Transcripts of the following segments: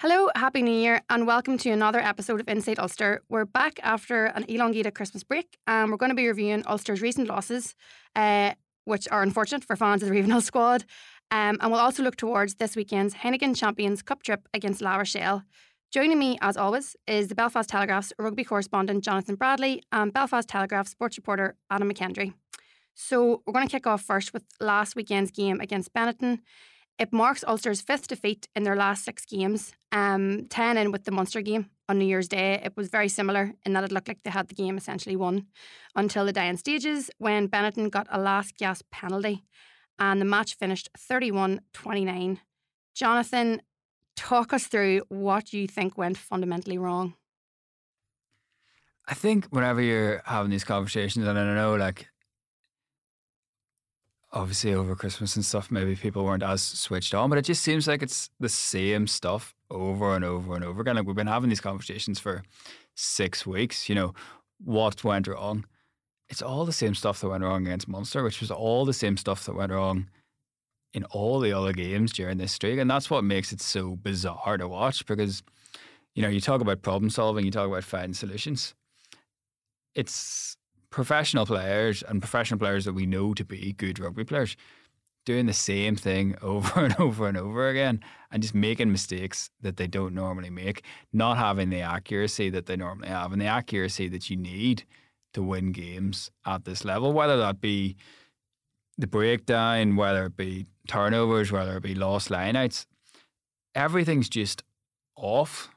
Hello, Happy New Year, and welcome to another episode of Inside Ulster. We're back after an elongated Christmas break, and we're going to be reviewing Ulster's recent losses, uh, which are unfortunate for fans of the Ravenhill squad. Um, and we'll also look towards this weekend's Heineken Champions Cup trip against La Rochelle. Joining me, as always, is the Belfast Telegraph's rugby correspondent Jonathan Bradley and Belfast Telegraph sports reporter Adam McKendry. So, we're going to kick off first with last weekend's game against Benetton. It marks Ulster's fifth defeat in their last six games, um, 10 in with the Munster game on New Year's Day. It was very similar in that it looked like they had the game essentially won until the dying stages when Benetton got a last gasp penalty and the match finished 31 29. Jonathan, talk us through what you think went fundamentally wrong. I think whenever you're having these conversations, and I don't know, like obviously over Christmas and stuff, maybe people weren't as switched on, but it just seems like it's the same stuff over and over and over again. Like we've been having these conversations for six weeks, you know, what went wrong? It's all the same stuff that went wrong against Munster, which was all the same stuff that went wrong in all the other games during this streak. And that's what makes it so bizarre to watch because, you know, you talk about problem solving, you talk about finding solutions. It's professional players and professional players that we know to be good rugby players doing the same thing over and over and over again and just making mistakes that they don't normally make, not having the accuracy that they normally have and the accuracy that you need to win games at this level, whether that be the breakdown, whether it be turnovers, whether it be lost lineouts. Everything's just off.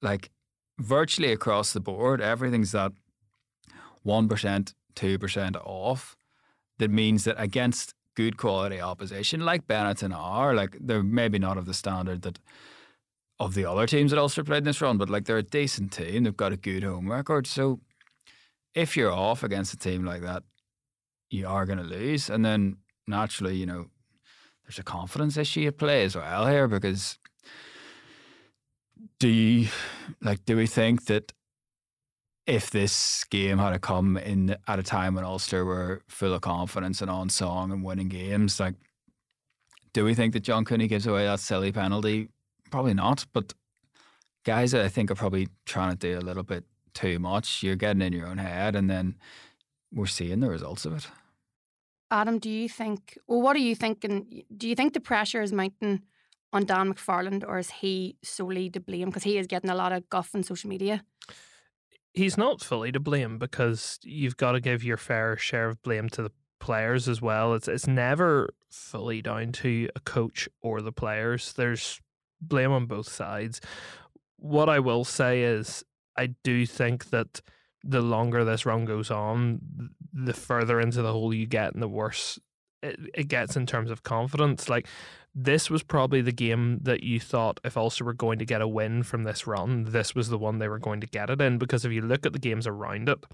Like virtually across the board, everything's that 1%, 2% off, that means that against good quality opposition like Benetton are, like they're maybe not of the standard that of the other teams that Ulster played in this run, but like they're a decent team. They've got a good home record. So if you're off against a team like that, you are going to lose. And then naturally, you know, there's a confidence issue at play as well here because do you like do we think that if this game had to come in at a time when Ulster were full of confidence and on song and winning games, like, do we think that John Cooney gives away that silly penalty? Probably not. But guys that I think are probably trying to do a little bit too much. You're getting in your own head, and then we're seeing the results of it. Adam, do you think, well, what are you thinking? Do you think the pressure is mounting on Dan McFarland, or is he solely to blame? Because he is getting a lot of guff on social media he's not fully to blame because you've got to give your fair share of blame to the players as well. It's it's never fully down to a coach or the players. There's blame on both sides. What I will say is I do think that the longer this run goes on, the further into the hole you get and the worse it, it gets in terms of confidence. Like this was probably the game that you thought if Ulster were going to get a win from this run, this was the one they were going to get it in. Because if you look at the games around it,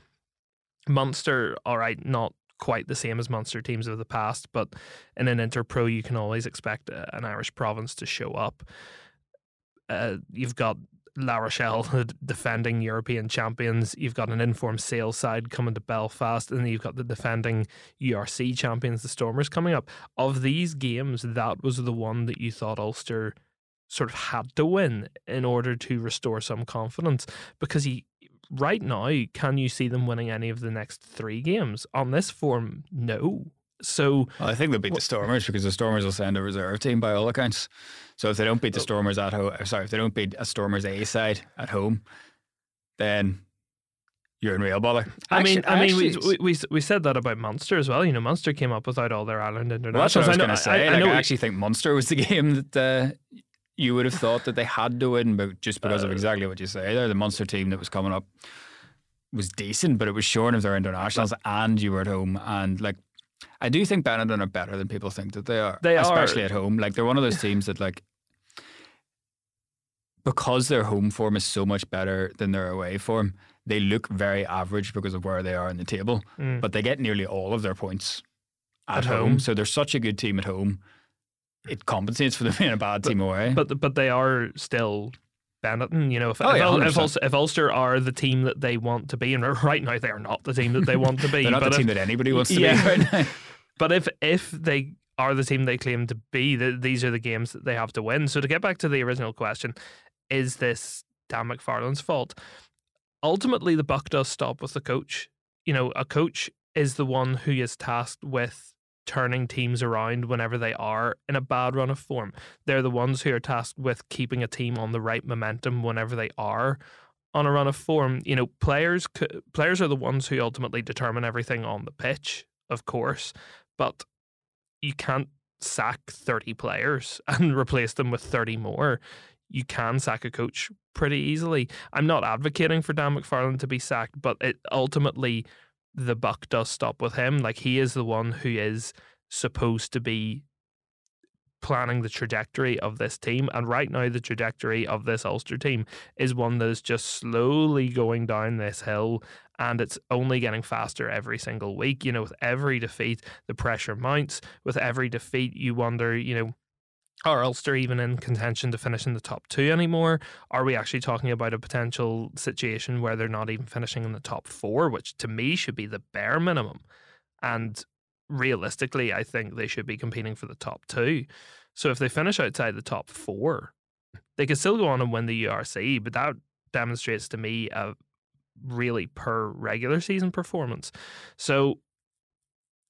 Munster, all right, not quite the same as Munster teams of the past, but in an Interpro, you can always expect an Irish province to show up. Uh, you've got La Rochelle, the defending European champions. You've got an informed Sale side coming to Belfast, and then you've got the defending URC champions, the Stormers, coming up. Of these games, that was the one that you thought Ulster sort of had to win in order to restore some confidence. Because he, right now, can you see them winning any of the next three games? On this form, no. So well, I think they'll beat the Stormers because the Stormers will send a reserve team by all accounts. So if they don't beat the oh. Stormers at home, sorry, if they don't beat a Stormers A side at home, then you're in real bother. I mean, I mean, we, we we said that about Munster as well. You know, Munster came up without all their Ireland internationals. Well, that's what I was going to say. I, I, like, I, actually think Munster was the game that uh, you would have thought that they had to win, but just because uh, of exactly what you say there, the Munster team that was coming up was decent, but it was short of their internationals, and you were at home, and like I do think Benetton are better than people think that they are. They especially are. at home. Like they're one of those teams that like because their home form is so much better than their away form, they look very average because of where they are in the table. Mm. But they get nearly all of their points at, at home. home. So they're such a good team at home. It compensates for them being a bad but, team away. But but they are still Benetton. You know, if, oh, yeah, if, Ulster, if, Ulster, are the team that they want to be, and right now they are not the team that they want to be. They're not the team that anybody wants to yeah, be right now. But if if they are the team they claim to be. That these are the games that they have to win. So to get back to the original question, is this Dan McFarland's fault? Ultimately, the buck does stop with the coach. You know, a coach is the one who is tasked with turning teams around whenever they are in a bad run of form. They're the ones who are tasked with keeping a team on the right momentum whenever they are on a run of form. You know, players players are the ones who ultimately determine everything on the pitch, of course, but you can't sack 30 players and replace them with 30 more. You can sack a coach pretty easily. I'm not advocating for Dan McFarland to be sacked, but it ultimately the buck does stop with him. Like he is the one who is supposed to be planning the trajectory of this team. And right now, the trajectory of this Ulster team is one that is just slowly going down this hill. And it's only getting faster every single week. You know, with every defeat, the pressure mounts. With every defeat, you wonder, you know, are Ulster even in contention to finish in the top two anymore? Are we actually talking about a potential situation where they're not even finishing in the top four, which to me should be the bare minimum? And realistically, I think they should be competing for the top two. So if they finish outside the top four, they could still go on and win the URC, but that demonstrates to me a really per regular season performance. So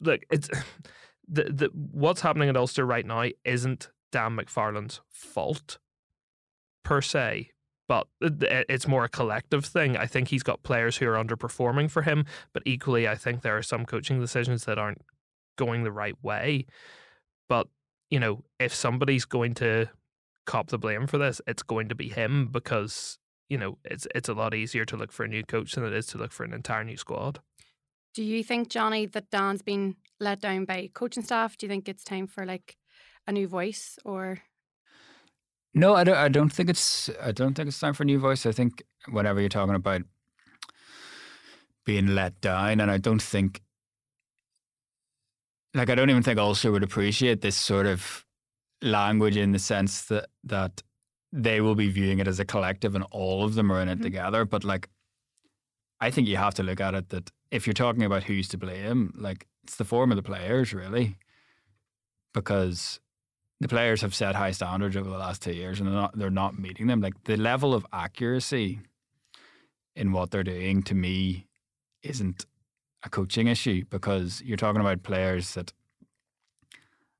look, it's the the what's happening at Ulster right now isn't Dan McFarland's fault per se, but it's more a collective thing. I think he's got players who are underperforming for him, but equally, I think there are some coaching decisions that aren't going the right way. But, you know, if somebody's going to cop the blame for this, it's going to be him because, you know, it's it's a lot easier to look for a new coach than it is to look for an entire new squad. Do you think, Johnny, that Dan's been let down by coaching staff? Do you think it's time for like a new voice or? No i don't i don't think it's i don't think it's time for a new voice. I think whenever you're talking about being let down and i don't think like i don't even think ulster would appreciate this sort of language in the sense that that they will be viewing it as a collective and all of them are in it mm-hmm. together. But like i think you have to look at it that if you're talking about who's to blame like it's the form of the players really. Because the players have set high standards over the last two years, and they're not they're not meeting them. Like the level of accuracy in what they're doing to me isn't a coaching issue because you're talking about players that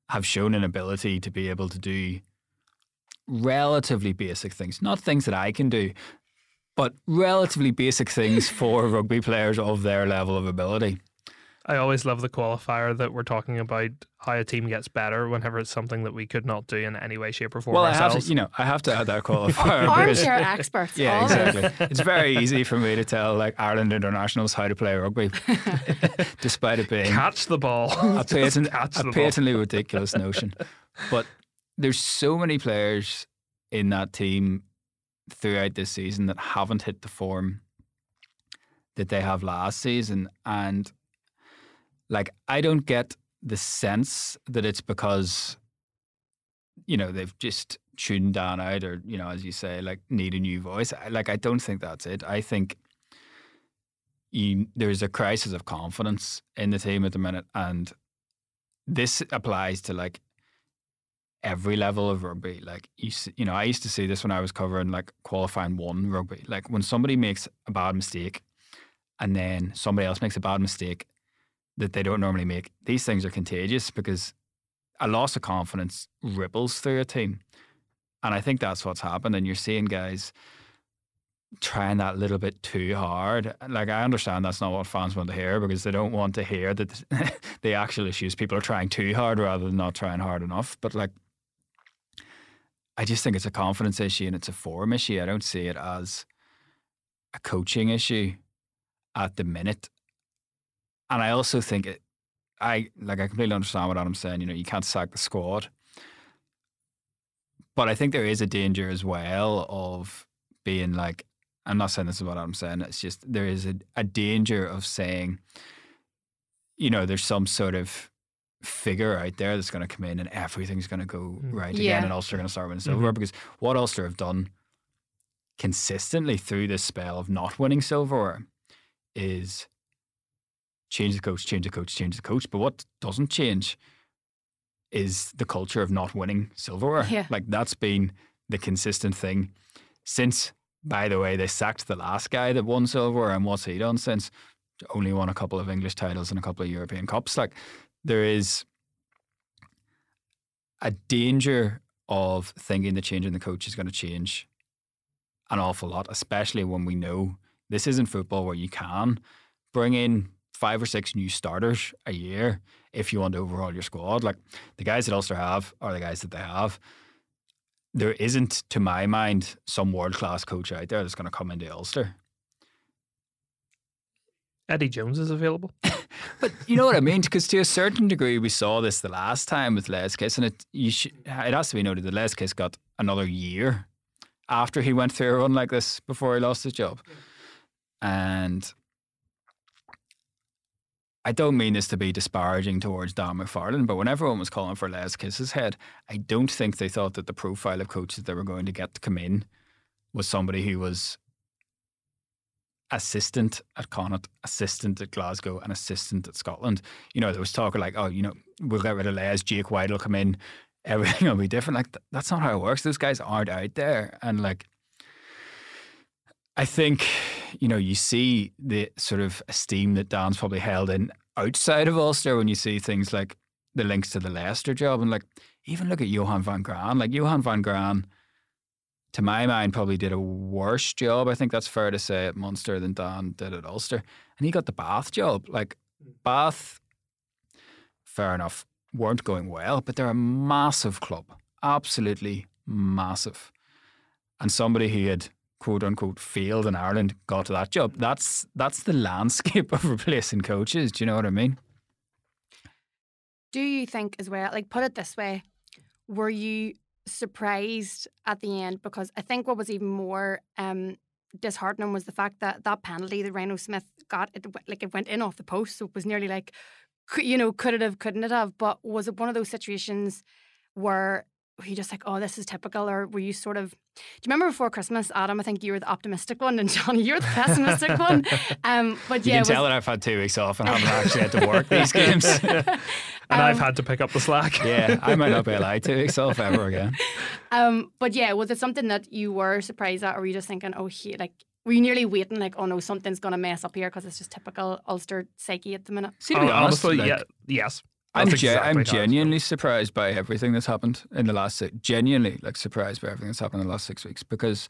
have shown an ability to be able to do relatively basic things, not things that I can do, but relatively basic things for rugby players of their level of ability. I always love the qualifier that we're talking about how a team gets better whenever it's something that we could not do in any way, shape, or form. Well, ourselves. I have to, you know, I have to add that qualifier. Armchair experts. Yeah, exactly. it's very easy for me to tell like Ireland internationals how to play rugby, despite it being catch the ball. A, patent, a patently ridiculous notion. But there's so many players in that team throughout this season that haven't hit the form that they have last season, and like I don't get the sense that it's because you know they've just tuned down out or you know as you say like need a new voice. Like i don't think that's it. I think you, there's a crisis of confidence in the team at the minute and this applies to like every level of rugby. Like you, you know i used to see this when i was covering like qualifying one rugby. Like when somebody makes a bad mistake and then somebody else makes a bad mistake that they don't normally make. These things are contagious because a loss of confidence ripples through a team. And I think that's what's happened. And you're seeing guys trying that little bit too hard. Like, I understand that's not what fans want to hear because they don't want to hear that the actual issues people are trying too hard rather than not trying hard enough. But, like, I just think it's a confidence issue and it's a form issue. I don't see it as a coaching issue at the minute and I also think it, I like I completely understand what Adam's saying. You know, you can't sack the squad, but I think there is a danger as well of being like. I'm not saying this is what I'm saying. It's just there is a, a danger of saying, you know, there's some sort of figure out there that's going to come in and everything's going to go mm. right yeah. again, and Ulster are going to start winning silver. Mm-hmm. Because what Ulster have done consistently through this spell of not winning silver is change the coach, change the coach, change the coach. But what doesn't change is the culture of not winning silverware. Yeah. Like that's been the consistent thing since. By the way, they sacked the last guy that won silverware, and what's he done since? Only won a couple of English titles and a couple of European cups. Like there is a danger of thinking the change in the coach is going to change an awful lot, especially when we know this isn't football where you can bring in five or six new starters a year if you want to overhaul your squad. Like the guys that Ulster have are the guys that they have. There isn't, to my mind, some world class coach out there that's going to come into Ulster. Eddie Jones is available. But you know what I mean? Because to a certain degree, we saw this the last time with Les Kiss, and it you sh- it has to be noted that Les Kiss got another year after he went through a run like this before he lost his job. And I don't mean this to be disparaging towards Dan McFarland, but when everyone was calling for Les Kiss's head, I don't think they thought that the profile of coaches they were going to get to come in was somebody who was assistant at Connacht, assistant at Glasgow, and assistant at Scotland. You know, there was talk of like, oh, you know, we'll get rid of Les, Jake White will come in, everything will be different. Like, th- that's not how it works. Those guys aren't out there. And like, I think, you know, you see the sort of esteem that Dan's probably held in outside of Ulster when you see things like the links to the Leicester job. And like, even look at Johan van Graan. Like, Johan van Graan, to my mind, probably did a worse job. I think that's fair to say at Munster than Dan did at Ulster. And he got the Bath job. Like, hmm. Bath, fair enough, weren't going well, but they're a massive club. Absolutely massive. And somebody who had quote unquote failed in Ireland got to that job. That's that's the landscape of replacing coaches. Do you know what I mean? Do you think as well, like put it this way, were you surprised at the end? Because I think what was even more um, disheartening was the fact that that penalty that Rhyno Smith got, it, like it went in off the post. So it was nearly like, you know, could it have, couldn't it have? But was it one of those situations where were you just like, oh, this is typical? Or were you sort of, do you remember before Christmas, Adam? I think you were the optimistic one and Johnny, you're the pessimistic one. Um, but You yeah, can was- tell that I've had two weeks off and haven't actually had to work these games. And I've Um, had to pick up the slack. yeah, I might not be allowed two weeks off ever again. Um, but yeah, was it something that you were surprised at, or were you just thinking, oh, he, like, were you nearly waiting, like, oh no, something's gonna mess up here because it's just typical Ulster psyche at the minute? See, to be Hon- honest, honestly, like, yeah, yes. I'm, ge- exactly I'm how it's been. genuinely surprised by everything that's happened in the last six. Genuinely, like surprised by everything that's happened in the last six weeks because,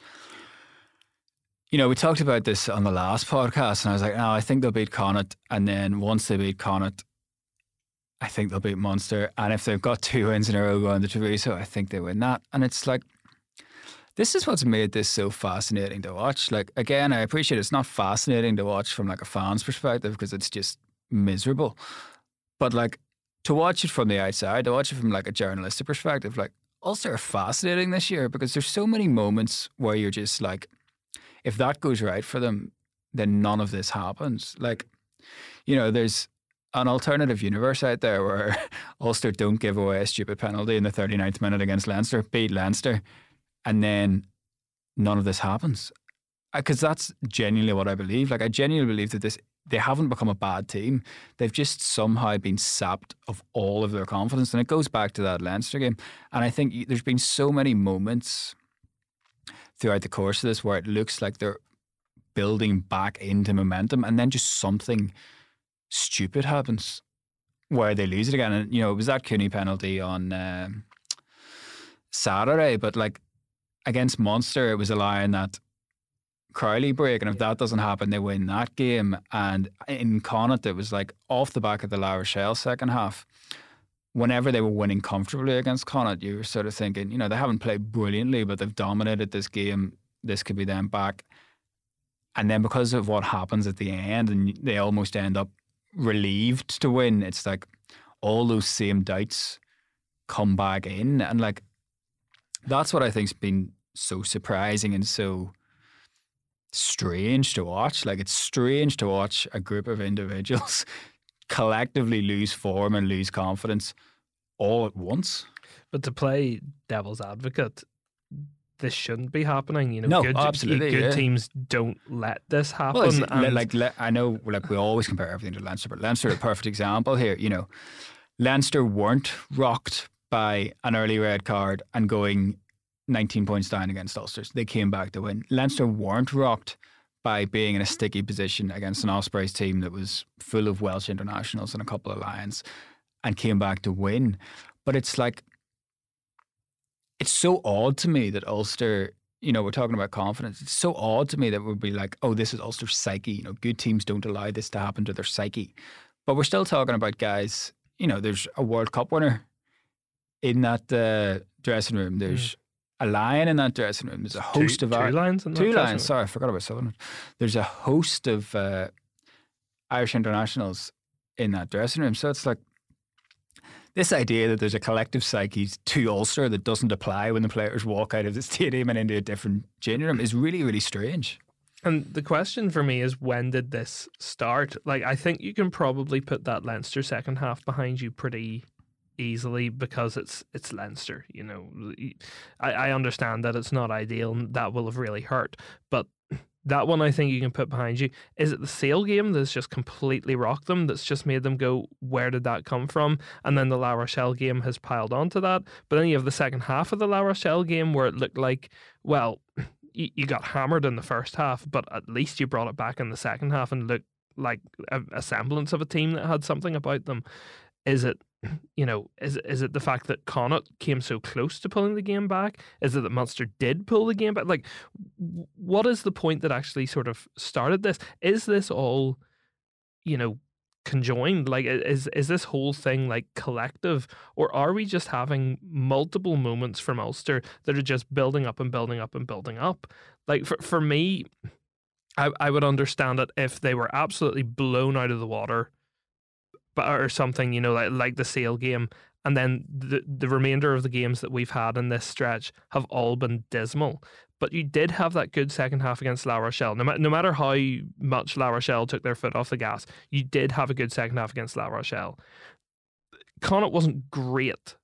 you know, we talked about this on the last podcast, and I was like, no, I think they'll beat Connacht, and then once they beat Connacht, I think they'll beat Munster, and if they've got two wins in a row going to Treviso, I think they win that, and it's like. This is what's made this so fascinating to watch. Like again, I appreciate it's not fascinating to watch from like a fan's perspective because it's just miserable. But like to watch it from the outside, to watch it from like a journalistic perspective, like Ulster are fascinating this year because there's so many moments where you're just like, if that goes right for them, then none of this happens. Like, you know, there's an alternative universe out there where Ulster don't give away a stupid penalty in the 39th minute against Leinster, beat Leinster, and then none of this happens. Uh, because that's genuinely what I believe. Like, I genuinely believe that this they haven't become a bad team. They've just somehow been sapped of all of their confidence. And it goes back to that Leinster game. And I think there's been so many moments throughout the course of this where it looks like they're building back into momentum and then just something stupid happens where they lose it again. And, you know, it was that Cooney penalty on um, Saturday, but like against Munster, it was allowing that Crowley break, and if that doesn't happen, they win that game. And in Connacht, it was like off the back of the La Rochelle second half. Whenever they were winning comfortably against Connacht, you were sort of thinking, you know, they haven't played brilliantly, but they've dominated this game. This could be them back. And then because of what happens at the end, and they almost end up relieved to win, it's like all those same doubts come back in. And like, that's what I think's been so surprising and so strange to watch. Like it's strange to watch a group of individuals collectively lose form and lose confidence all at once. But to play devil's advocate, this shouldn't be happening. You know, No, good, absolutely, good yeah. teams don't let this happen. Well, like le- I know, like we always compare everything to Leinster, but Leinster are a perfect example here. You know, Leinster weren't rocked by an early red card and going 19 points down against Ulster. They came back to win. Leinster weren't rocked by being in a sticky position against an Ospreys team that was full of Welsh internationals and a couple of Lions and came back to win. But it's like, it's so odd to me that Ulster, you know, we're talking about confidence. It's so odd to me that we'd be like, oh, this is Ulster's psyche. You know, good teams don't allow this to happen to their psyche. But we're still talking about guys, you know, there's a World Cup winner in that uh, dressing room. There's mm. A lion in that dressing room. There's a host two, of two our, lions. In two lions. Sorry, I forgot about Sutherland. There's a host of uh, Irish internationals in that dressing room. So it's like this idea that there's a collective psyche to Ulster that doesn't apply when the players walk out of the stadium and into a different changing room is really, really strange. And the question for me is when did this start? Like, I think you can probably put that Leinster second half behind you pretty easily because it's it's Leinster. You know, I, I understand that it's not ideal and that will have really hurt, but that one I think you can put behind you. Is it the Sale game that's just completely rocked them? That's just made them go, where did that come from? And then the La Rochelle game has piled onto that. But then you have the second half of the La Rochelle game where it looked like, well, you, got hammered in the first half, but at least you brought it back in the second half and looked like a semblance of a team that had something about them. Is it you know, is is it the fact that Connacht came so close to pulling the game back? Is it that Munster did pull the game back? Like, what is the point that actually sort of started this? Is this all, you know, conjoined? Like, is is this whole thing like collective, or are we just having multiple moments from Ulster that are just building up and building up and building up? Like for for me, I I would understand it if they were absolutely blown out of the water or something, you know, like like the Sale game. And then the the remainder of the games that we've had in this stretch have all been dismal. But you did have that good second half against La Rochelle. No, ma- no matter how much La Rochelle took their foot off the gas, you did have a good second half against La Rochelle. Connacht wasn't great,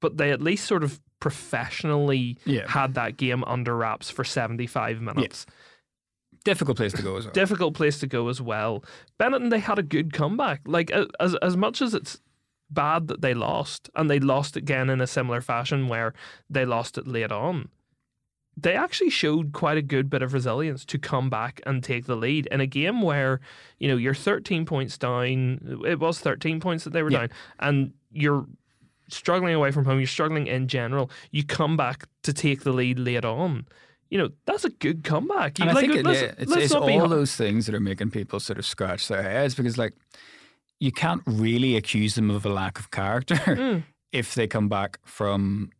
but they at least sort of professionally yeah. had that game under wraps for 75 minutes. Yeah. Difficult place to go as well. Difficult place to go as well. Benetton, they had a good comeback. Like as as much as it's bad that they lost, and they lost again in a similar fashion where they lost it late on. They actually showed quite a good bit of resilience to come back and take the lead in a game where, you know, you're 13 points down. It was 13 points that they were yeah. down, and you're struggling away from home. You're struggling in general. You come back to take the lead late on you know, that's a good comeback. and like, I think it, yeah, it's, it's all those things that are making people sort of scratch their heads because, like, you can't really accuse them of a lack of character mm. if they come back from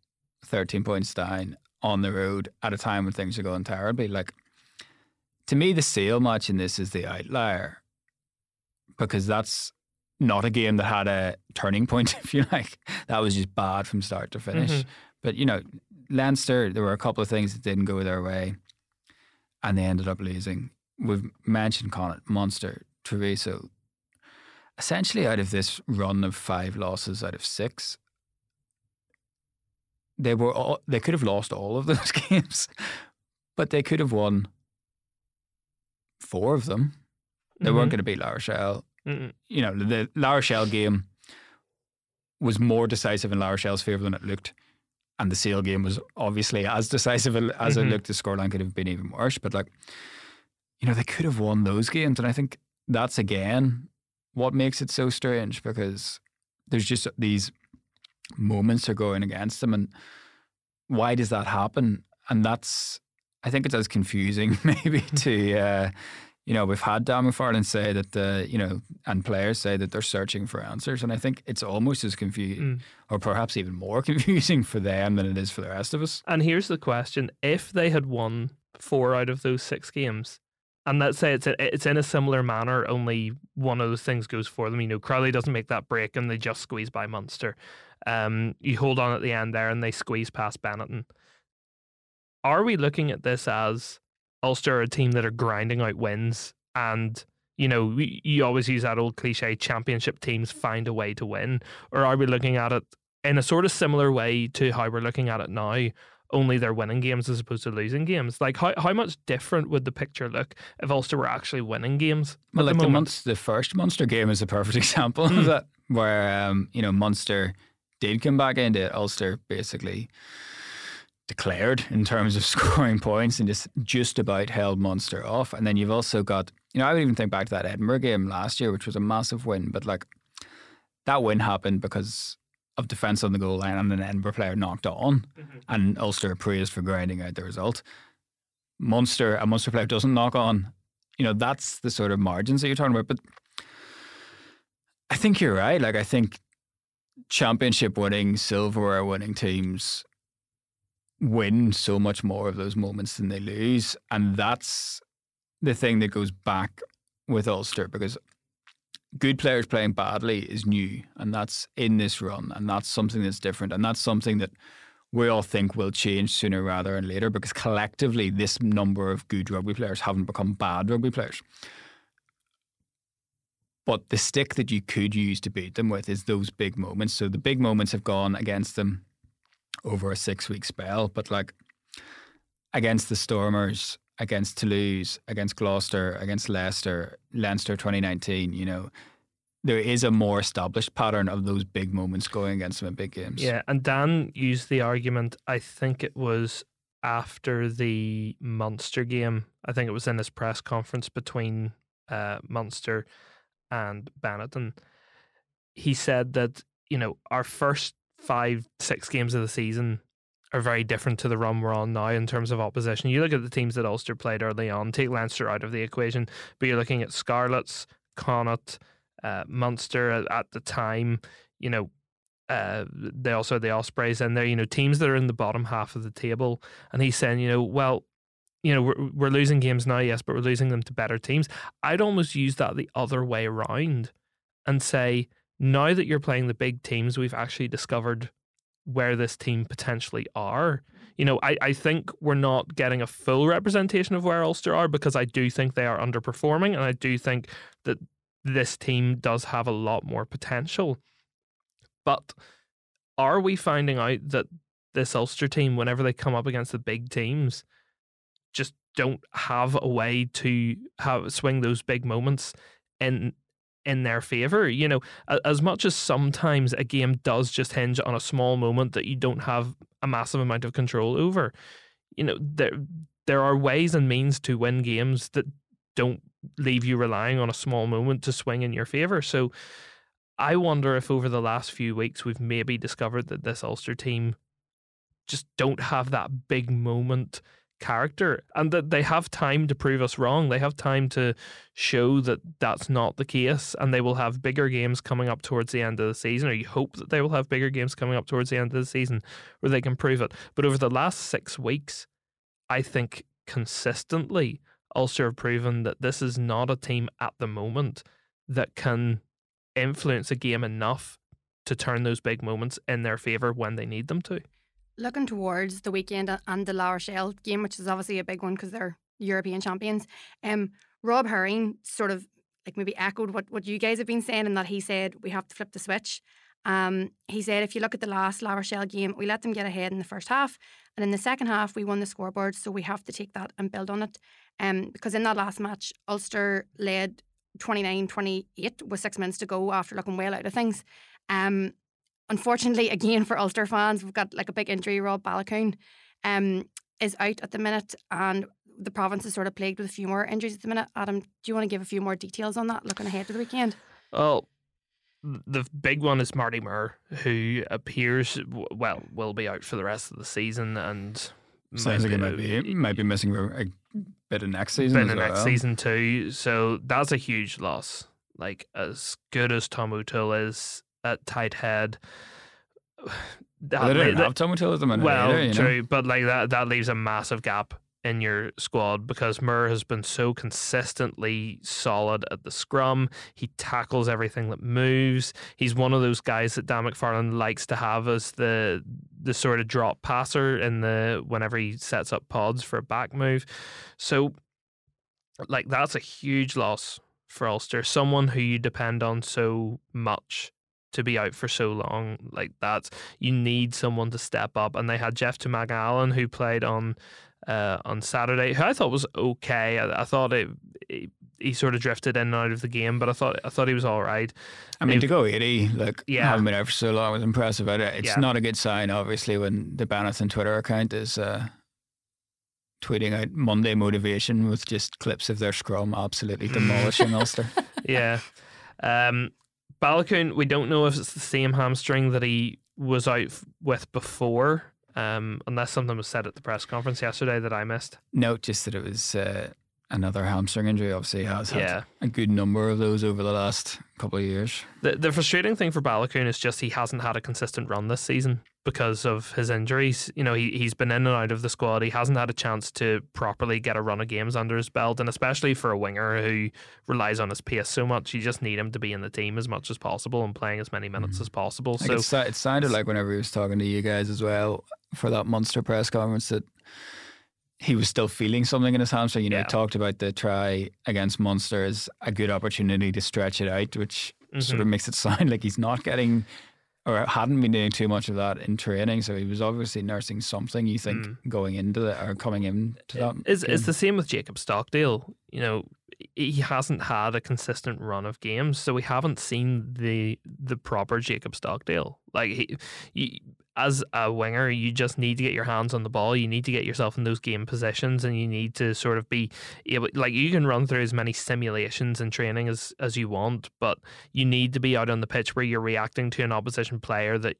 13 points down on the road at a time when things are going terribly. Like, to me, the Sale match in this is the outlier because that's not a game that had a turning point, if you like. That was just bad from start to finish. Mm-hmm. But, you know, Leinster, there were a couple of things that didn't go their way, and they ended up losing. We've mentioned Connacht, Munster, Treviso. Essentially, out of this run of five losses out of six, they were all, they could have lost all of those games, but they could have won four of them. They mm-hmm. weren't going to beat La Rochelle. Mm-mm. You know, the La Rochelle game was more decisive in La Rochelle's favour than it looked and the Sale game was obviously as decisive as mm-hmm. it looked. The scoreline could have been even worse, but like, you know, they could have won those games, and I think that's again what makes it so strange because there's just these moments are going against them, and why does that happen? And that's I think it's as confusing maybe to uh, you know, we've had Dan McFarland say that the, you know, and players say that they're searching for answers. And I think it's almost as confusing, mm. or perhaps even more confusing for them than it is for the rest of us. And here's the question if they had won four out of those six games, and let's say it's a, it's in a similar manner, only one of those things goes for them. You know, Crowley doesn't make that break and they just squeeze by Munster. Um, you hold on at the end there and they squeeze past Benetton. Are we looking at this as Ulster are a team that are grinding out wins and you know, you always use that old cliche championship teams find a way to win. Or are we looking at it in a sort of similar way to how we're looking at it now? Only they're winning games as opposed to losing games. Like how, how much different would the picture look if Ulster were actually winning games? Well, like the, the, Munster, the first Munster game is a perfect example mm. of hmm. that, where um, you know Munster did come back into it, Ulster basically declared in terms of scoring points and just just about held Munster off. And then you've also got, you know, I would even think back to that Edinburgh game last year, which was a massive win, but like that win happened because of defence on the goal line and an Edinburgh player knocked on, mm-hmm. and Ulster praised for grinding out the result. Munster, a Munster player doesn't knock on. You know, that's the sort of margins that you're talking about. But I think you're right. Like, I think championship winning, silverware winning teams win so much more of those moments than they lose. And that's the thing that goes back with Ulster because good players playing badly is new and that's in this run and that's something that's different and that's something that we all think will change sooner rather than later because collectively this number of good rugby players haven't become bad rugby players. But the stick that you could use to beat them with is those big moments. So the big moments have gone against them over a six week spell. But like against the Stormers, against Toulouse, against Gloucester, against Leicester, Leinster 2019, you know, there is a more established pattern of those big moments going against them in big games. Yeah, and Dan used the argument, I think it was after the Munster game. I think it was in his press conference between uh, Munster and Benetton. He said that, you know, our first five, six games of the season are very different to the run we're on now in terms of opposition. You look at the teams that Ulster played early on, take Leinster out of the equation, but you're looking at Scarlets, Connacht, uh, Munster at, at, the time, you know, uh, they also the Ospreys in there, you know, teams that are in the bottom half of the table. And he's saying, you know, well, you know, we're, we're losing games now, yes, but we're losing them to better teams. I'd almost use that the other way around and say, now that you're playing the big teams, we've actually discovered where this team potentially are. You know, I, I think we're not getting a full representation of where Ulster are because I do think they are underperforming and I do think that this team does have a lot more potential. But are we finding out that this Ulster team, whenever they come up against the big teams, just don't have a way to have swing those big moments in in their favor. You know, as much as sometimes a game does just hinge on a small moment that you don't have a massive amount of control over. You know, there there are ways and means to win games that don't leave you relying on a small moment to swing in your favor. So I wonder if over the last few weeks we've maybe discovered that this Ulster team just don't have that big moment character and that they have time to prove us wrong. They have time to show that that's not the case and they will have bigger games coming up towards the end of the season or you hope that they will have bigger games coming up towards the end of the season where they can prove it. But over the last 6 weeks, I think consistently Ulster have proven that this is not a team at the moment that can influence a game enough to turn those big moments in their favour when they need them to looking towards the weekend and the La Rochelle game, which is obviously a big one because they're European champions. Um, Rob Herring sort of like maybe echoed what, what you guys have been saying, and that he said we have to flip the switch. Um, he said if you look at the last La Rochelle game, we let them get ahead in the first half, and in the second half we won the scoreboard. So we have to take that and build on it. Um, because in that last match, Ulster led 29-28 with six minutes to go after looking well out of things. Um, unfortunately, again for Ulster fans, we've got like a big injury. Rob Baloucoune um, is out at the minute, and the province is sort of plagued with a few more injuries at the minute. Adam, do you want to give a few more details on that looking ahead to the weekend? Well, the big one is Marty Moore, who appears well will be out for the rest of the season, and sounds like he might be might be missing a bit of next season. Bit of well. next season too. So that's a huge loss. Like as good as Tom O'Toole is, at tight head. That, well, they don't have Tom O'Toole at the minute. Well, either, true, know? but like that, that leaves a massive gap in your squad because Moore has been so consistently solid at the scrum. He tackles everything that moves. He's one of those guys that Dan McFarland likes to have as the the sort of drop passer in the whenever he sets up pods for a back move. So like that's a huge loss for Ulster. Someone who you depend on so much to be out for so long like that. You need someone to step up, and they had Jeff Toomaga-Allen who played on uh, on Saturday, who I thought was okay. I, I thought it, it, he sort of drifted in and out of the game, but I thought I thought he was all right. I mean, If- to go 80, like, Yeah. haven't been out for so long was impressive. But it's Yeah. not a good sign, obviously, when the Benetton Twitter account is uh, tweeting out Monday motivation with just clips of their scrum absolutely demolishing Ulster. yeah. Um, Baloucoune, we don't know if it's the same hamstring that he was out with before, um, unless something was said at the press conference yesterday that I missed. Note just that it was uh, another hamstring injury. Obviously, has had Yeah. a good number of those over the last couple of years. The, the frustrating thing for Baloucoune is just he hasn't had a consistent run this season because of his injuries. You know, he, he's been in and out of the squad. He hasn't had a chance to properly get a run of games under his belt. And especially for a winger who relies on his pace so much, you just need him to be in the team as much as possible and playing as many minutes mm. as possible. Like so, it, it sounded like whenever he was talking to you guys as well for that Munster press conference that he was still feeling something in his hamstring. You know, Yeah. he talked about the try against Munster as a good opportunity to stretch it out, which sort Mhm. of makes it sound like he's not getting or hadn't been doing too much of that in training. So he was obviously nursing something. You think Mm. going into the or coming into that? It's, it's the same with Jacob Stockdale. You know, he hasn't had a consistent run of games, so we haven't seen the the proper Jacob Stockdale. Like he, you, as a winger, you just need to get your hands on the ball. You need to get yourself in those game positions, and you need to sort of be able. Like you can run through as many simulations and training as as you want, but you need to be out on the pitch where you're reacting to an opposition player that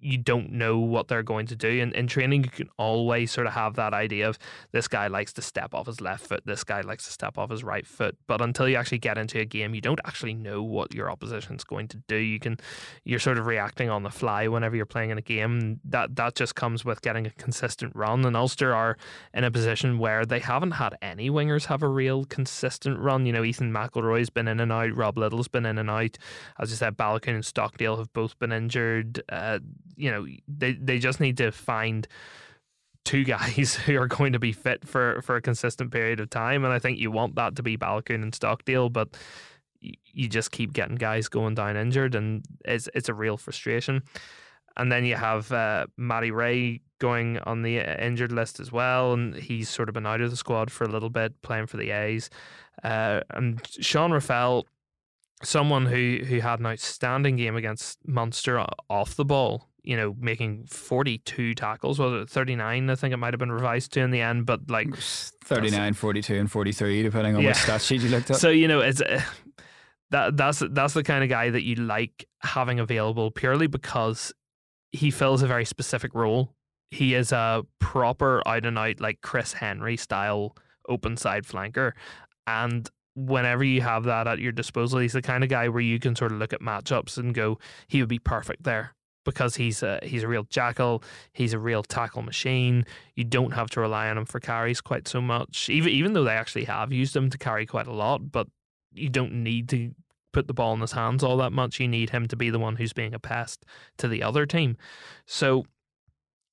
you don't know what they're going to do. And in training, you can always sort of have that idea of this guy likes to step off his left foot, this guy likes to step off his right foot. But until you actually get into a game, you don't actually know what your opposition's going to do. You can, you're sort of reacting on the fly whenever you're playing in a game. That that just comes with getting a consistent run. And Ulster are in a position where they haven't had any wingers have a real consistent run. You know, Ethan McIlroy's been in and out, Rob Lyttle's been in and out. As I said, Baloucoune and Stockdale have both been injured. Uh, you know, they they just need to find two guys who are going to be fit for for a consistent period of time, and I think you want that to be Baloucoune and Stockdale, but you just keep getting guys going down injured, and it's it's a real frustration. And then you have uh, Matty Ray going on the uh, injured list as well, and he's sort of been out of the squad for a little bit, playing for the A's. Uh, and Sean Reffell, someone who who had an outstanding game against Munster off the ball, you know, making 42 tackles, was it 39? I think it might have been revised to in the end, but like It 39, 42, and 43, depending on Yeah. what stat sheet you looked at. so you know it's uh, that that's that's the kind of guy that you like having available purely because he fills a very specific role. He is a proper out and out like Chris Henry style open side flanker, and whenever you have that at your disposal, he's the kind of guy where you can sort of look at matchups and go, he would be perfect there. Because he's a he's a real jackal, he's a real tackle machine. You don't have to rely on him for carries quite so much. Even even though they actually have used him to carry quite a lot, but you don't need to put the ball in his hands all that much. You need him to be the one who's being a pest to the other team. So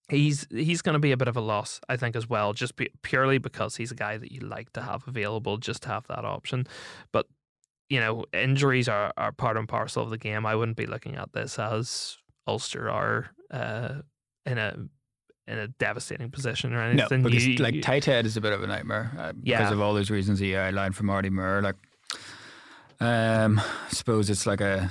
he's he's going to be a bit of a loss, I think, as well, just purely because he's a guy that you like to have available, just to have that option. But you know, injuries are, are part and parcel of the game. I wouldn't be looking at this as Ulster are uh, in a in a devastating position or anything. No, because You- like you- tight is a bit of a nightmare uh, because of all those reasons he outlined for Marty Moore. Like, um, I suppose it's like a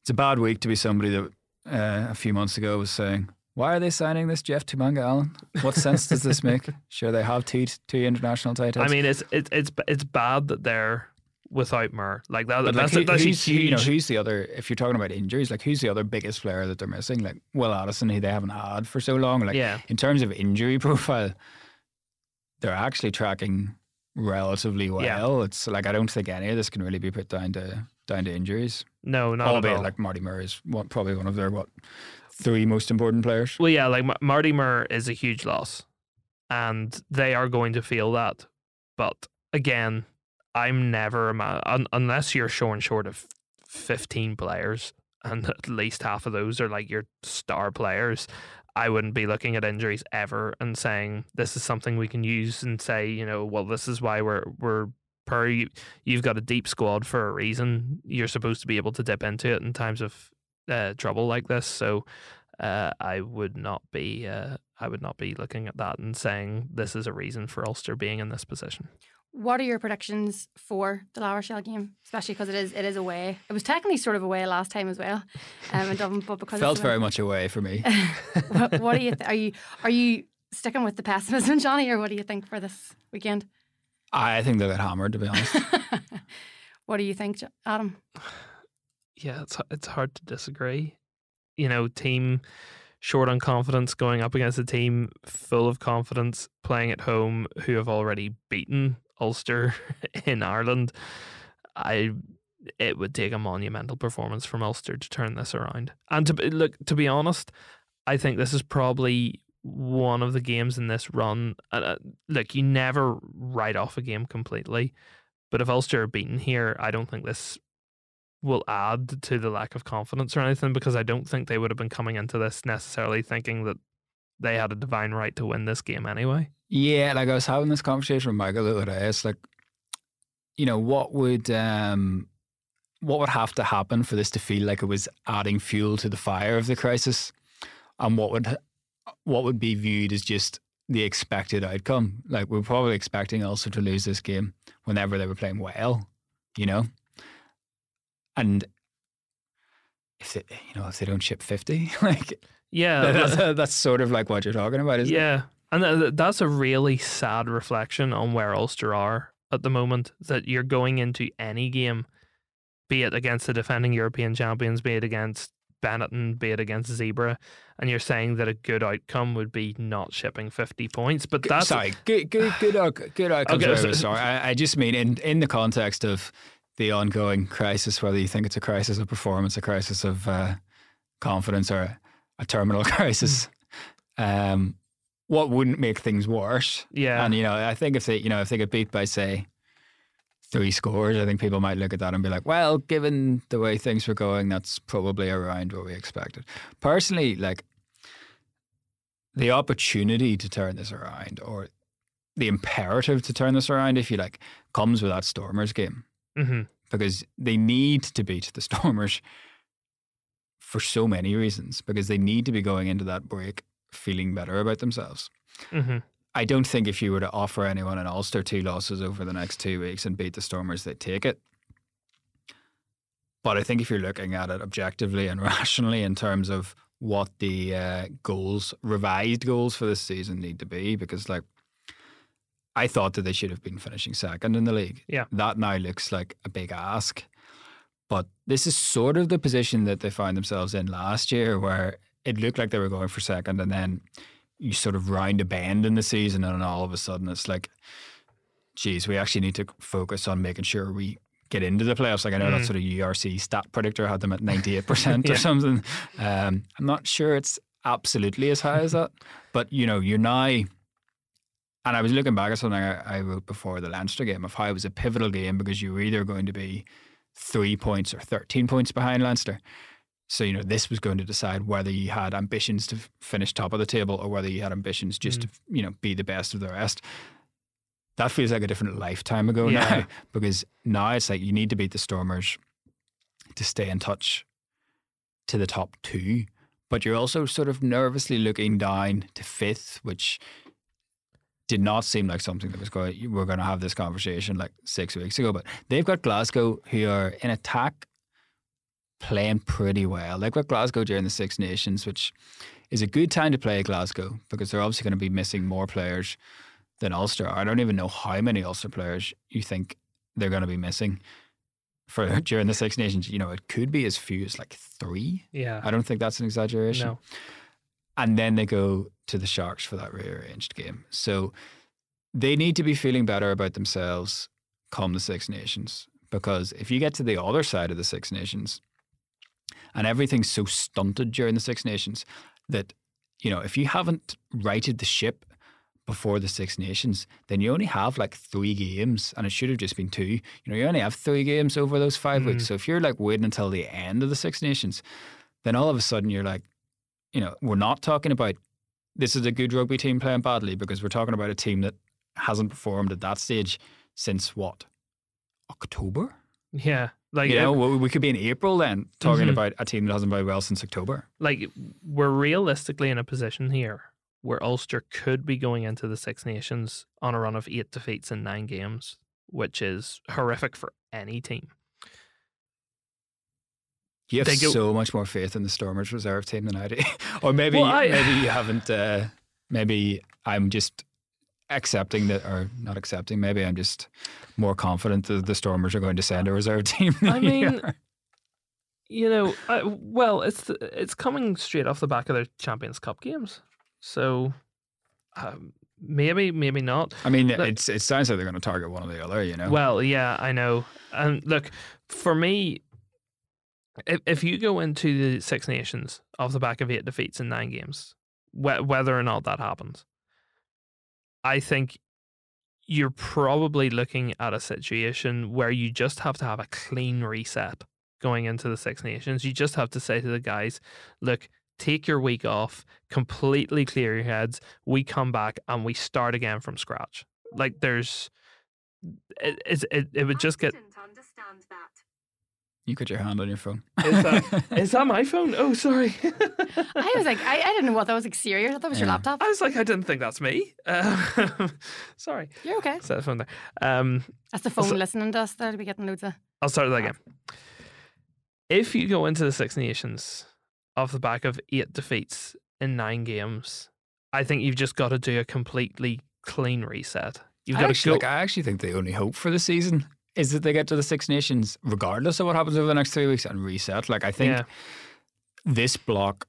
it's a bad week to be somebody that uh, a few months ago was saying, "Why are they signing this Jeff Toomaga-Allen? What sense does this make? Sure, they have two two international tight heads. I mean, it's it's it's it's bad that they're without Moore. Like that. But that's like, who- that's huge. you know, who's the other? If you're talking about injuries, like who's the other biggest player that they're missing? Like Will Addison, who they haven't had for so long. Like yeah, in terms of injury profile, they're actually tracking relatively well. Yeah. It's like I don't think any of this can really be put down to down to injuries. no, not at all. like Marty Moore is one, probably one of their what three most important players. Well, yeah, like Ma- Marty Moore is a huge loss, and they are going to feel that. But again, I'm never unless you're showing short of 15 players, and at least half of those are like your star players. I wouldn't be looking at injuries ever and saying this is something we can use and say, you know, well, this is why we're we're per you, you've got a deep squad for a reason. You're supposed to be able to dip into it in times of uh, trouble like this. So uh, I would not be uh, I would not be looking at that and saying this is a reason for Ulster being in this position. What are your predictions for the La Rochelle game, especially because it is it is away? It was technically sort of away last time as well, um, in Dublin, but because Felt it's very much away for me. what, what do you th- are you are you sticking with the pessimism, Johnny, or what do you think for this weekend? I think they'll get hammered, to be honest. what do you think, Adam? Yeah, it's it's hard to disagree. You know, team short on confidence going up against a team full of confidence playing at home who have already beaten Ulster in Ireland. I it would take a monumental performance from Ulster to turn this around. And to look, to be honest, I think this is probably one of the games in this run. Uh, look, you never write off a game completely, but if Ulster are beaten here, I don't think this will add to the lack of confidence or anything because I don't think they would have been coming into this necessarily thinking that they had a divine right to win this game anyway. Yeah, like I was having this conversation with Michael the other day. It's like, you know, what would um, what would have to happen for this to feel like it was adding fuel to the fire of the crisis, and what would what would be viewed as just the expected outcome? Like we're probably expecting Ulster to lose this game whenever they were playing well, you know, and if they, you know, if they don't ship fifty, like Yeah, that's, that's sort of like what you're talking about, isn't it? yeah, and th- th- that's a really sad reflection on where Ulster are at the moment. That you're going into any game, be it against the defending European champions, be it against Benetton, be it against Zebre, and you're saying that a good outcome would be not shipping 50 points. But that's sorry, good, good, good, good outcomes. Okay, so- sorry, I, I just mean in in the context of the ongoing crisis, whether you think it's a crisis of performance, a crisis of uh, confidence, or a, a terminal crisis. Um, what wouldn't make things worse? yeah. And you know, I think if they, you know, if they get beat by say three scores, I think people might look at that and be like, well, given the way things were going, that's probably around what we expected. Personally, like the opportunity to turn this around or the imperative to turn this around, if you like, comes with that Stormers game hmm because they need to beat the Stormers for so many reasons because they need to be going into that break feeling better about themselves. hmm I don't think if you were to offer anyone an Ulster two losses over the next two weeks and beat the Stormers, they'd take it. But I think if you're looking at it objectively and rationally in terms of what the uh, goals, revised goals for this season need to be, because like I thought that they should have been finishing second in the league. Yeah. That now looks like a big ask. But this is sort of the position that they found themselves in last year, where it looked like they were going for second, and then you sort of round a bend in the season, and all of a sudden it's like, geez, we actually need to focus on making sure we get into the playoffs. Like I know that Mm. sort of URC stat predictor had them at 98% Yeah. or something. Um, I'm not sure it's absolutely as high as that, but you know, you're now. And I was looking back at something I, I wrote before the Leinster game of how it was a pivotal game because you were either going to be three points or 13 points behind Leinster. So, you know, this was going to decide whether you had ambitions to finish top of the table or whether you had ambitions just to, mm. you know, be the best of the rest. That feels like a different lifetime ago Yeah. now because now it's like you need to beat the Stormers to stay in touch to the top two. But you're also sort of nervously looking down to fifth, which did not seem like something that was going. We're going to have this conversation like six weeks ago, but they've got Glasgow who are in attack, playing pretty well. They've got Glasgow during the Six Nations, which is a good time to play Glasgow because they're obviously going to be missing more players than Ulster. I don't even know how many Ulster players you think they're going to be missing for during the Six Nations. You know, it could be as few as like three. Yeah. I don't think that's an exaggeration No. and then they go to the Sharks for that rearranged game. So they need to be feeling better about themselves come the Six Nations because if you get to the other side of the Six Nations and everything's so stunted during the Six Nations that you know if you haven't righted the ship before the Six Nations, then you only have like three games, and it should have just been two. You know, you only have three games over those five weeks. Mm. So if you're like waiting until the end of the Six Nations, then all of a sudden you're like, you know, we're not talking about this is a good rugby team playing badly because we're talking about a team that hasn't performed at that stage since what October. Yeah. Like you know, we could be in April then talking Mhm. about a team that hasn't played well since October. like we're realistically in a position here where Ulster could be going into the Six Nations on a run of eight defeats in nine games, which is horrific for any team. You have They go- so much more faith in the Stormers reserve team than I do, or maybe Well, I- maybe you haven't. Uh, maybe I'm just accepting that, or not accepting. Maybe I'm just more confident that the Stormers are going to send a reserve team. I mean, are. You know, I, well, it's it's coming straight off the back of their Champions Cup games, so um, maybe maybe not. I mean, Look- it's it sounds like they're going to target one or the other. You know. Well, yeah, I know. And look, for me, if, if you go into the Six Nations off the back of eight defeats in nine games, wh- whether or not that happens, I think you're probably looking at a situation where you just have to have a clean reset going into the Six Nations. You just have to say to the guys, look, take your week off, completely clear your heads. We come back and we start again from scratch. Like there's, it, it, it, it would just get. understand that. You put your hand on your phone. Is that, is that my phone? Oh, sorry. I was like, I, I didn't know what that was exterior. I thought that was your Yeah. laptop. I was like, I didn't think that's me. Uh, sorry. You're okay. Set the phone there. Um, That's the phone Also- listening to us. They'll be getting loads of. I'll start that again. If you go into the Six Nations off the back of eight defeats in nine games, I think you've just got to do a completely clean reset. You've I got to actually, go. like, I actually think the only hope for the season is that they get to the Six Nations, regardless of what happens over the next three weeks, and reset. Like I think yeah, this block,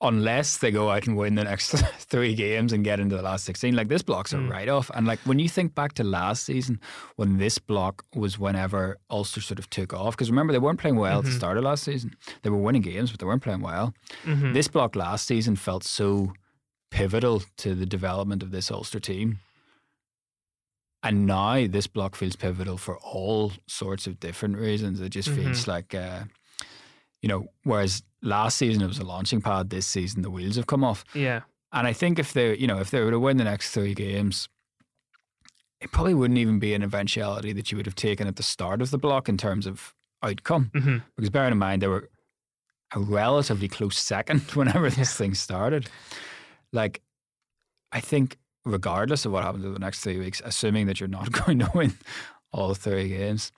unless they go out and win the next three games and get into the last 16, like this block's a Mm. write off. And like when you think back to last season, when this block was whenever Ulster sort of took off, because remember, they weren't playing well at the Mhm. start of last season. They were winning games, but they weren't playing well. mhm. This block last season felt so pivotal to the development of this Ulster team. And now this block feels pivotal for all sorts of different reasons. It just feels like, uh, you know, whereas last season it was a launching pad, this season the wheels have come off. yeah, And I think if they, you know, if they were to win the next three games, it probably wouldn't even be an eventuality that you would have taken at the start of the block in terms of outcome. hmm Because bearing in mind they were a relatively close second whenever this thing started. Like, I think regardless of what happens in the next three weeks, assuming that you're not going to win all three games,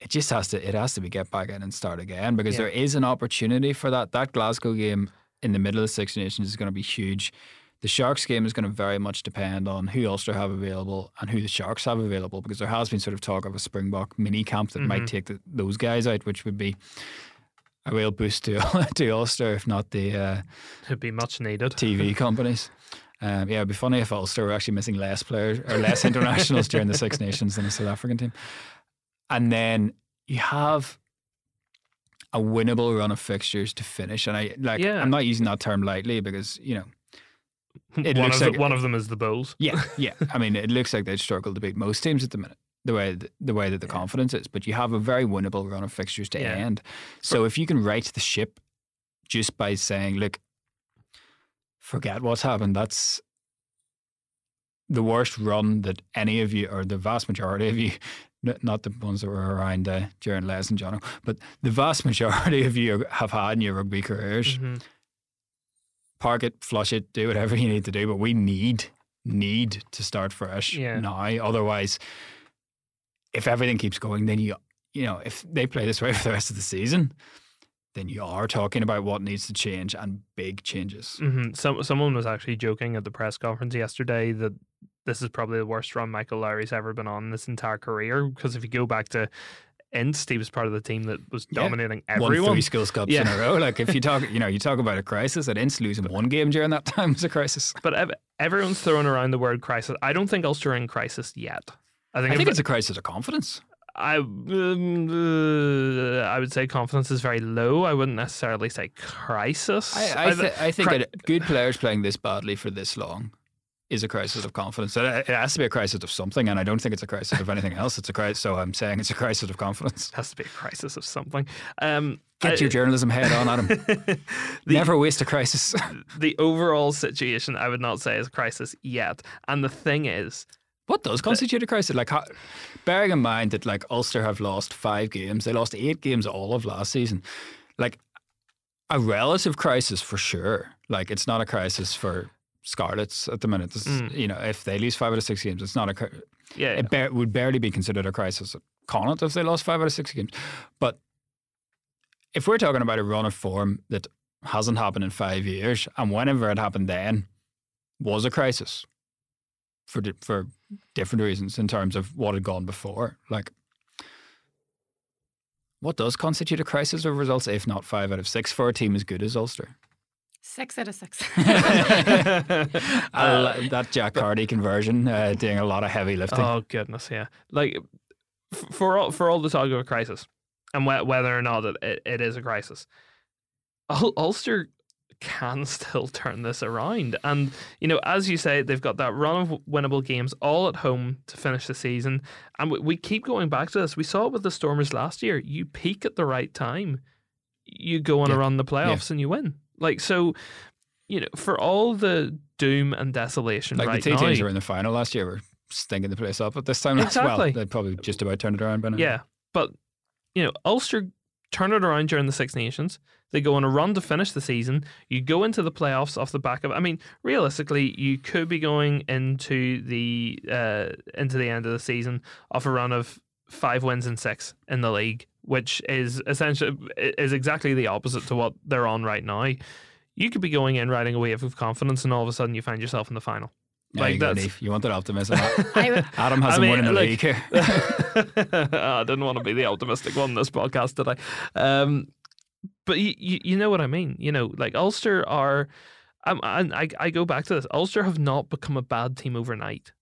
it just has to it has to be get back in and start again because Yeah. there is an opportunity for that. That Glasgow game in the middle of the Six Nations is going to be huge. The Sharks game is going to very much depend on who Ulster have available and who the Sharks have available because there has been sort of talk of a Springbok mini camp that might Mhm. take the, those guys out, which would be a real boost to to Ulster, if not the uh, it'd be much needed. TV companies. Um, yeah, it'd be funny if Ulster were actually missing less players or less internationals during the Six Nations than the South African team. And then you have a winnable run of fixtures to finish. And I like Yeah. I'm not using that term lightly because, you know, It one looks of the- like- one of them is the Bulls. yeah, yeah. I mean, it looks like they'd struggle to beat most teams at the minute. The way th- the way that the Yeah. confidence is, but you have a very winnable run of fixtures to Yeah. end. So if you can right the ship just by saying, "Look, forget what's happened," that's the worst run that any of you, or the vast majority of you, not the ones that were around uh, during Les and Jono, but the vast majority of you have had in your rugby careers Mhm. park it, flush it, do whatever you need to do. But we need need to start fresh Yeah. now. Otherwise, if everything keeps going, then you you know if they play this way for the rest of the season, then you are talking about what needs to change and big changes. hmm Some someone was actually joking at the press conference yesterday that this is probably the worst run Michael Lowry's ever been on this entire career. Because if you go back to Inst, he was part of the team that was Yeah. dominating Won everyone. three Schools Cups in Yeah. a row. Like if you talk, you know, you talk about a crisis. At Inst losing one game during that time was a crisis. But ev- everyone's throwing around the word crisis. I don't think Ulster are in crisis yet. I think, I think it's a crisis of confidence. I uh, I would say confidence is very low. I wouldn't necessarily say crisis. I, I, th- I think cri- good players playing this badly for this long is a crisis of confidence. It it has to be a crisis of something, and I don't think it's a crisis of anything else. It's a crisis. So I'm saying it's a crisis of confidence. It has to be a crisis of something. Um, Get I- your journalism head on, Adam. the, Never waste a crisis. the overall situation, I would not say is a crisis yet. And the thing is, What does constitute a crisis? Like, how, bearing in mind that like Ulster have lost five games, they lost eight games all of last season. Like, a relative crisis for sure. Like it's not a crisis for Scarlets at the minute. This, Mm. You know, if they lose five out of six games, it's not a. Yeah, It bar- would barely be considered a crisis at Connacht if they lost five out of six games. But if we're talking about a run of form that hasn't happened in five years, and whenever it happened then was a crisis for for different reasons in terms of what had gone before. Like, what does constitute a crisis of results if not five out of six for a team as good as Ulster? Six out of six. Li- that Jack Carty conversion, uh, doing a lot of heavy lifting. Oh goodness, yeah. Like f- for all for all the talk of a crisis, and wh- whether or not it, it, is a crisis, Ul- Ulster can still turn this around. And you know, as you say, they've got that run of winnable games all at home to finish the season. And we, we keep going back to this. We saw it with the Stormers last year. You peak at the right time, you go on a Yeah. run the playoffs, and you win. Like so. You know, for all the doom and desolation like right the now, teams were in the final last year were stinking the place up at this time as well. Exactly. They'd probably just about turned it around by now. Yeah, but you know, Ulster turn it around during the Six Nations. They go on a run to finish the season. You go into the playoffs off the back of. I mean, realistically, you could be going into the uh, into the end of the season off a run of five wins and six in the league, which is essentially is exactly the opposite to what they're on right now. You could be going in riding a wave of confidence, and all of a sudden you find yourself in the final. Yeah, Like, you, Neve. you wanted optimism. Adam hasn't mean, won in the like- league. I didn't want to be the optimistic one in this podcast, did I? Um, but you, you, know what I mean. You know, like Ulster are. Um, and I, I go back to this. Ulster have not become a bad team overnight.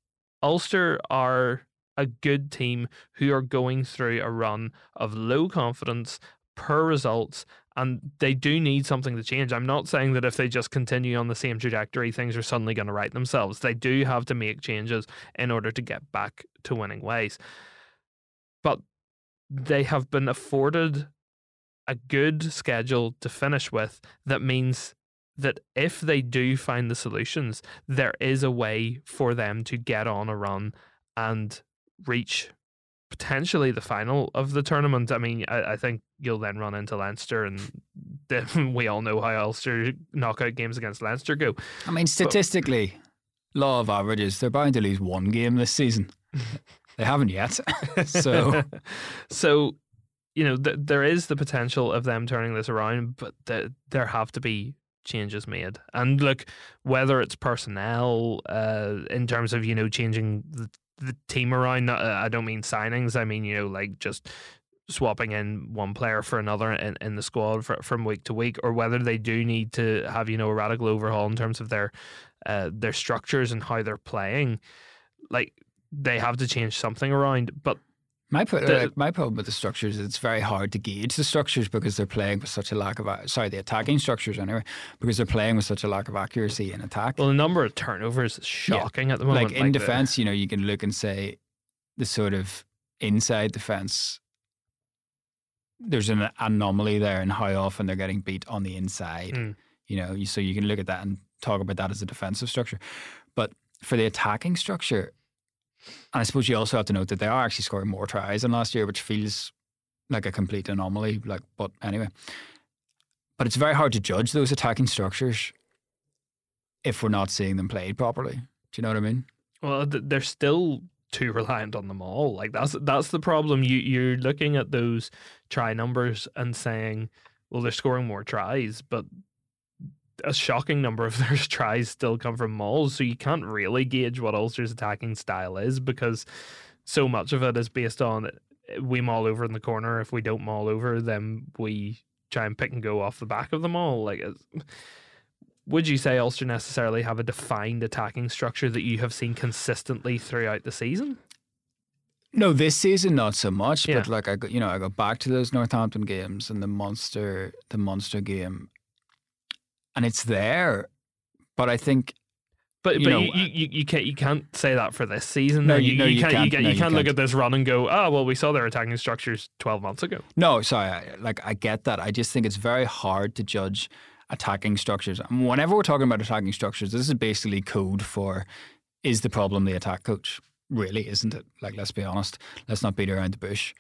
Ulster are a good team who are going through a run of low confidence, per results, and they do need something to change. I'm not saying that if they just continue on the same trajectory, things are suddenly going to right themselves. They do have to make changes in order to get back to winning ways. But they have been afforded a good schedule to finish with that means that if they do find the solutions, there is a way for them to get on a run and reach potentially the final of the tournament. I mean, I, I think you'll then run into Leinster, and we all know how Ulster knockout games against Leinster go. I mean, statistically, law of averages, they're bound to lose one game this season. they haven't yet. so so you know, th- there is the potential of them turning this around, but th- there have to be changes made. And look, whether it's personnel, uh, in terms of you know changing the, the team around, uh, I don't mean signings. I mean you know like just swapping in one player for another in, in the squad for, from week to week, or whether they do need to have you know a radical overhaul in terms of their uh, their structures and how they're playing. Like they have to change something around, but my pro- The- like, my problem with the structures is it's very hard to gauge the structures because they're playing with such a lack of sorry the attacking structures anyway because they're playing with such a lack of accuracy in attack. Well, the number of turnovers is shocking at the moment. like in the- defense, you know, you can look and say the sort of inside defense. There's an anomaly there in how often they're getting beat on the inside. Mm. You know, so you can look at that and talk about that as a defensive structure. But for the attacking structure, I suppose you also have to note that they are actually scoring more tries than last year, which feels like a complete anomaly. Like, but anyway, but it's very hard to judge those attacking structures if we're not seeing them played properly. Do you know what I mean? well, they're still too reliant on them all. Like that's that's the problem. You you're looking at those try numbers and saying, well, they're scoring more tries, but a shocking number of their tries still come from mauls. So you can't really gauge what Ulster's attacking style is because so much of it is based on eh, we maul over in the corner. If we don't maul over, then we try and pick and go off the back of the maul. Like, it's- would you say Ulster necessarily have a defined attacking structure that you have seen consistently throughout the season? No, this season not so much. Yeah. But like I, go, you know, I go back to those Northampton games and the Munster, the Munster game, and it's there. But I think But You but know, you, you, you, you can't you can't say that for this season. No, though. you- no, you can't, can't. You can't, No, you you can't look at this run and go, oh well, we saw their attacking structures twelve months ago. no, sorry, I, like I get that. I just think it's very hard to judge attacking structures. And whenever we're talking about attacking structures, this is basically code for is the problem the attack coach? Really, isn't it? Like, let's be honest. Let's not beat around the bush.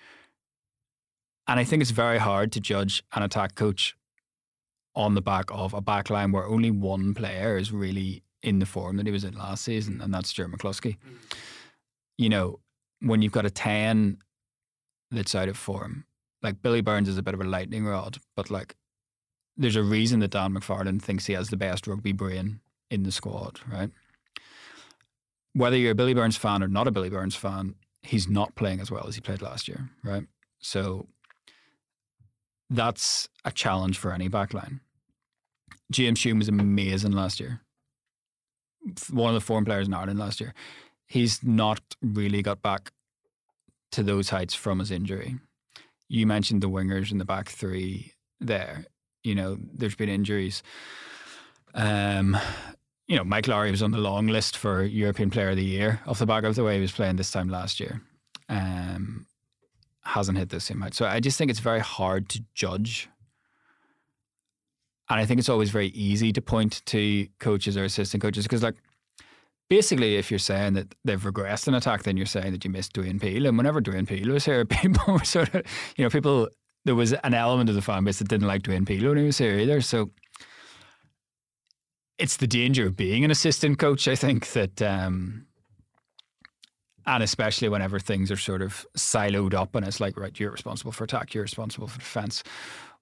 And I think it's very hard to judge an attack coach on the back of a back line where only one player is really in the form that he was in last season, and that's Stuart McCloskey. Mm. You know, when you've got a 10 that's out of form, like Billy Burns is a bit of a lightning rod, but like there's a reason that Dan McFarland thinks he has the best rugby brain in the squad, right? Whether you're a Billy Burns fan or not a Billy Burns fan, he's not playing as well as he played last year, right? So that's a challenge for any backline. James Hume was amazing last year. One of the foreign players in Ireland last year. He's not really got back to those heights from his injury. You mentioned the wingers in the back three there. You know, there's been injuries. Um, you know, Mike Lowry was on the long list for European Player of the Year off the back of the way he was playing this time last year. Um, hasn't hit the same height. So I just think it's very hard to judge. And I think it's always very easy to point to coaches or assistant coaches because, like, basically, if you're saying that they've regressed in attack, then you're saying that you missed Dwayne Peel. And whenever Dwayne Peel was here, people were sort of, you know, people, there was an element of the fan base that didn't like Dwayne Peel when he was here either. So it's the danger of being an assistant coach, I think, that, um, and especially whenever things are sort of siloed up and it's like, right, you're responsible for attack, you're responsible for defense,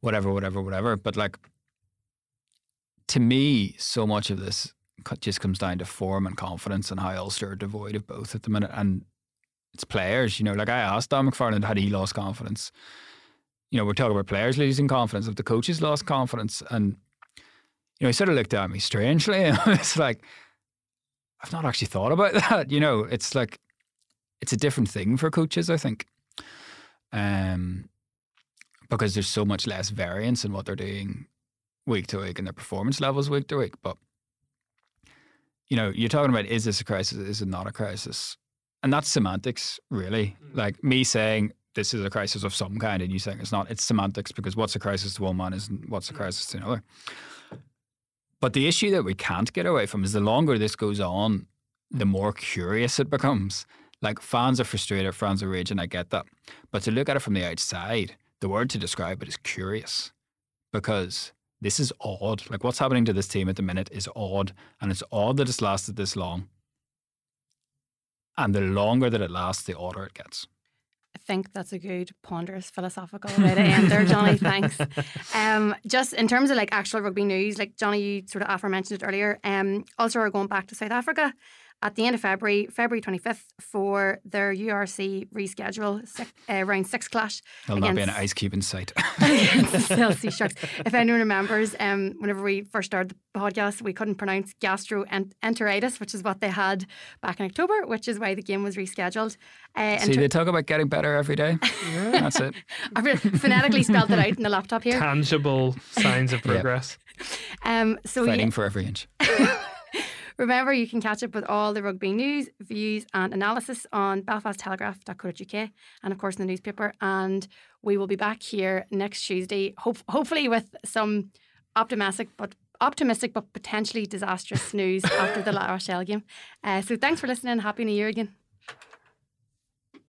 whatever, whatever, whatever. But like, to me, so much of this just comes down to form and confidence and how Ulster are devoid of both at the minute. And it's players, you know, like I asked Dan McFarland, had he lost confidence? You know, we're talking about players losing confidence. If the coaches lost confidence, and you know, he sort of looked at me strangely, and it's like, I've not actually thought about that. You know, it's like it's a different thing for coaches, I think, um, because there's so much less variance in what they're doing week to week and their performance levels week to week. But you know, you're talking about is this a crisis? Is it not a crisis? And that's semantics, really. Mm. Like me saying this is a crisis of some kind, and you saying it's not. It's semantics because what's a crisis to one man isn't what's a mm. crisis to another. But the issue that we can't get away from is the longer this goes on, the more curious it becomes. Like fans are frustrated, fans are raging, I get that. But to look at it from the outside, the word to describe it is curious because this is odd. Like what's happening to this team at the minute is odd, and it's odd that it's lasted this long. And the longer that it lasts, the odder it gets. I think that's a good ponderous philosophical way to end there, Johnny. Thanks. Um, just in terms of like actual rugby news, like Johnny, you sort of aforementioned it earlier. Um, Ulster, are going back to South Africa at the end of February, February 25th, for their URC reschedule uh, round six clash. There'll not be an ice cube in sight. Cell C Sharks. If anyone remembers, um, whenever we first started the podcast, we couldn't pronounce gastroenteritis, which is what they had back in October, which is why the game was rescheduled. Uh, See, ter- they talk about getting better every day. That's it. I've phonetically spelled it out in the laptop here. Tangible signs of progress. Um, so Fighting yeah. for every inch. Remember, you can catch up with all the rugby news, views, and analysis on belfasttelegraph.co.uk and, of course, in the newspaper. And we will be back here next Tuesday, hope, hopefully with some optimistic but optimistic but potentially disastrous news after the La Rochelle game. Uh, so thanks for listening. Happy New Year again.